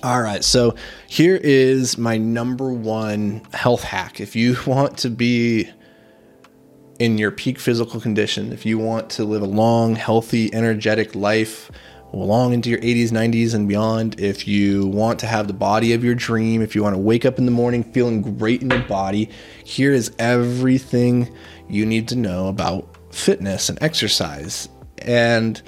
All right, so here is my number one health hack. If you want to be in your peak physical condition, if you want to live a long, healthy, energetic life, long into your 80s, 90s, and beyond, if you want to have the body of your dream, if you want to wake up in the morning feeling great in your body, here is everything you need to know about fitness and exercise. And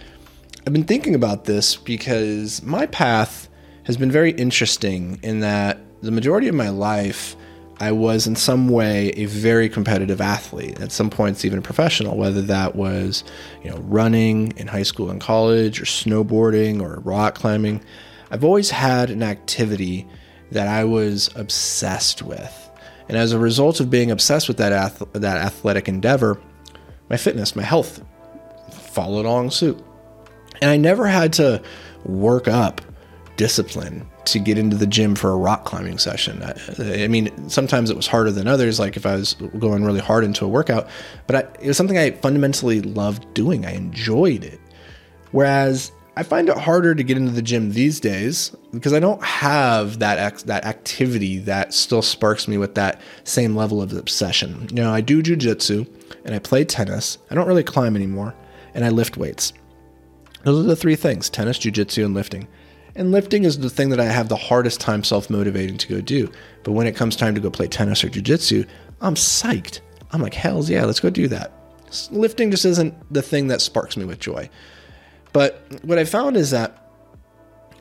I've been thinking about this because my path has been very interesting in that the majority of my life, I was in some way a very competitive athlete. At some points, even professional, whether that was, you know, running in high school and college, or snowboarding, or rock climbing. I've always had an activity that I was obsessed with, and as a result of being obsessed with that ath- that athletic endeavor, my fitness, my health followed along suit, and I never had to work up discipline to get into the gym for a rock climbing session. I, I, mean, sometimes it was harder than others, like if I was going really hard into a workout, but I, it was something I fundamentally loved doing. I enjoyed it. Whereas I find it harder to get into the gym these days because I don't have that ex- that activity that still sparks me with that same level of obsession. You know, I do jujitsu and I play tennis. I don't really climb anymore, and I lift weights. Those are the three things: tennis, jujitsu, and lifting. And lifting is the thing that I have the hardest time self motivating to go do. But when it comes time to go play tennis or jujitsu, I'm psyched. I'm like, hells yeah, let's go do that. Lifting just isn't the thing that sparks me with joy. But what I found is that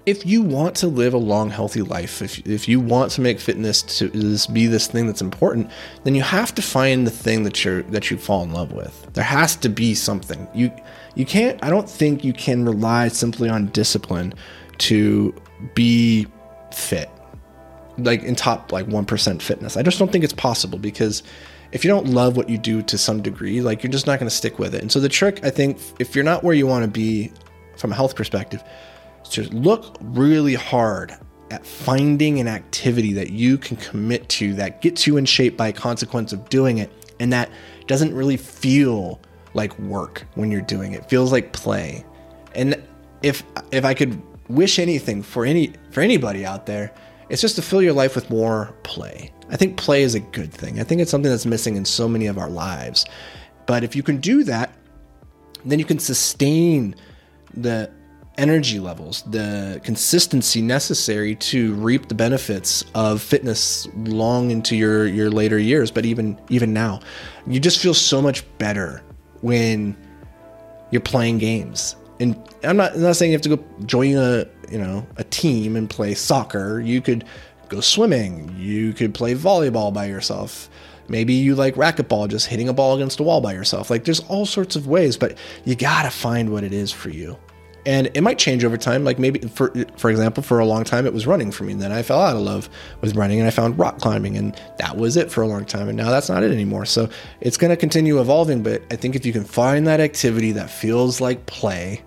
if you want to live a long, healthy life, if, if you want to make fitness to be this thing that's important, then you have to find the thing that you're that you fall in love with. There has to be something. You you can't. I don't think you can rely simply on discipline to be fit, like in top like 1% fitness. I just don't think it's possible because if you don't love what you do to some degree, like you're just not going to stick with it. And so the trick, I think, if you're not where you want to be from a health perspective, is to look really hard at finding an activity that you can commit to that gets you in shape by consequence of doing it and that doesn't really feel like work when you're doing it. it feels like play. And if if I could wish anything for any for anybody out there, it's just to fill your life with more play. I think play is a good thing. I think it's something that's missing in so many of our lives. But if you can do that, then you can sustain the energy levels, the consistency necessary to reap the benefits of fitness long into your your later years, but even even now. You just feel so much better when you're playing games and I'm not I'm not saying you have to go join a you know a team and play soccer. You could go swimming. You could play volleyball by yourself. Maybe you like racquetball, just hitting a ball against a wall by yourself. Like there's all sorts of ways, but you gotta find what it is for you and it might change over time like maybe for for example for a long time it was running for me and then i fell out of love with running and i found rock climbing and that was it for a long time and now that's not it anymore so it's to continue evolving but i think if you can find that activity that feels like play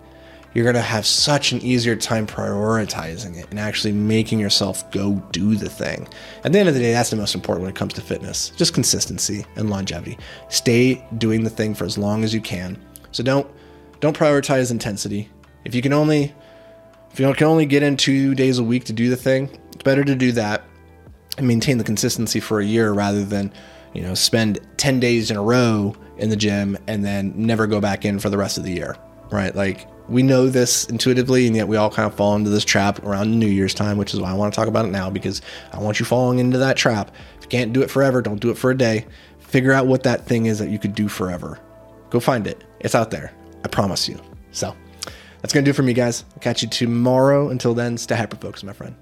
you're going to have such an easier time prioritizing it and actually making yourself go do the thing. At the end of the day, that's the most important when it comes to fitness just consistency and longevity. Stay doing the thing for as long as you can. So don't don't prioritize intensity. If you can only if you can only get in two days a week to do the thing, it's better to do that and maintain the consistency for a year rather than you know spend 10 days in a row in the gym and then never go back in for the rest of the year right like we know this intuitively and yet we all kind of fall into this trap around new year's time which is why i want to talk about it now because i want you falling into that trap if you can't do it forever don't do it for a day figure out what that thing is that you could do forever go find it it's out there i promise you so that's going to do for me, guys. I'll catch you tomorrow. Until then, stay hyper focused, my friend.